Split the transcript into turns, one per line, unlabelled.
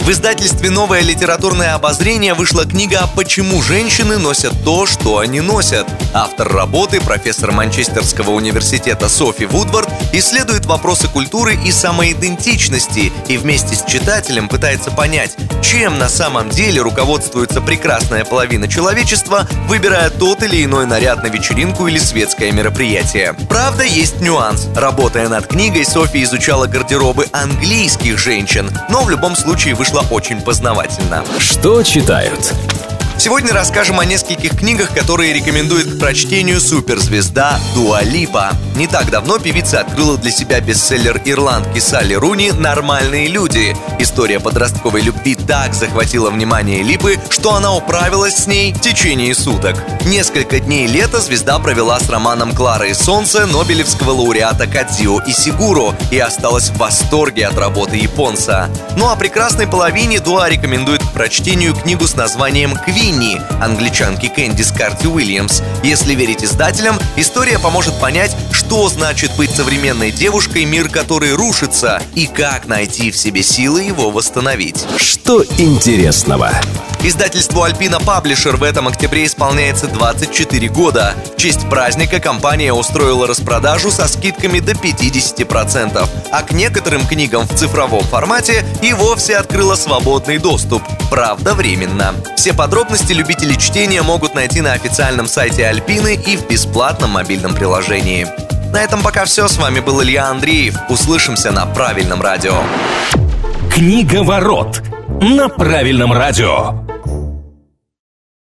В издательстве «Новое литературное обозрение» вышла книга «Почему женщины носят то, что они носят». Автор работы, профессор Манчестерского университета Софи Вудвард, исследует вопросы культуры и самоидентичности и вместе с читателем пытается понять, чем на самом деле руководствуется прекрасная половина человечества, выбирая тот или иной наряд на вечеринку или светское мероприятие. Правда, есть нюанс. Работая над книгой, Софи изучала гардеробы английских женщин, но в любом случае вышла очень познавательно.
Что читают?
Сегодня расскажем о нескольких книгах, которые рекомендует к прочтению суперзвезда Дуа Липа. Не так давно певица открыла для себя бестселлер ирландки Салли Руни «Нормальные люди». История подростковой любви так захватила внимание Липы, что она управилась с ней в течение суток. Несколько дней лета звезда провела с романом «Клара и солнце» Нобелевского лауреата Кадзио Исигуру и осталась в восторге от работы японца. Ну а прекрасной половине Дуа рекомендует к прочтению книгу с названием «Квин» Винни, англичанки Кэнди Скарти Уильямс. Если верить издателям, история поможет понять, что значит быть современной девушкой, мир который рушится, и как найти в себе силы его восстановить.
Что интересного?
Издательству Альпина Паблишер в этом октябре исполняется 24 года. В честь праздника компания устроила распродажу со скидками до 50%, а к некоторым книгам в цифровом формате и вовсе открыла свободный доступ. Правда, временно. Все подробности любители чтения могут найти на официальном сайте Альпины и в бесплатном мобильном приложении. На этом пока все. С вами был Илья Андреев. Услышимся на правильном радио.
Книга ворот на правильном радио.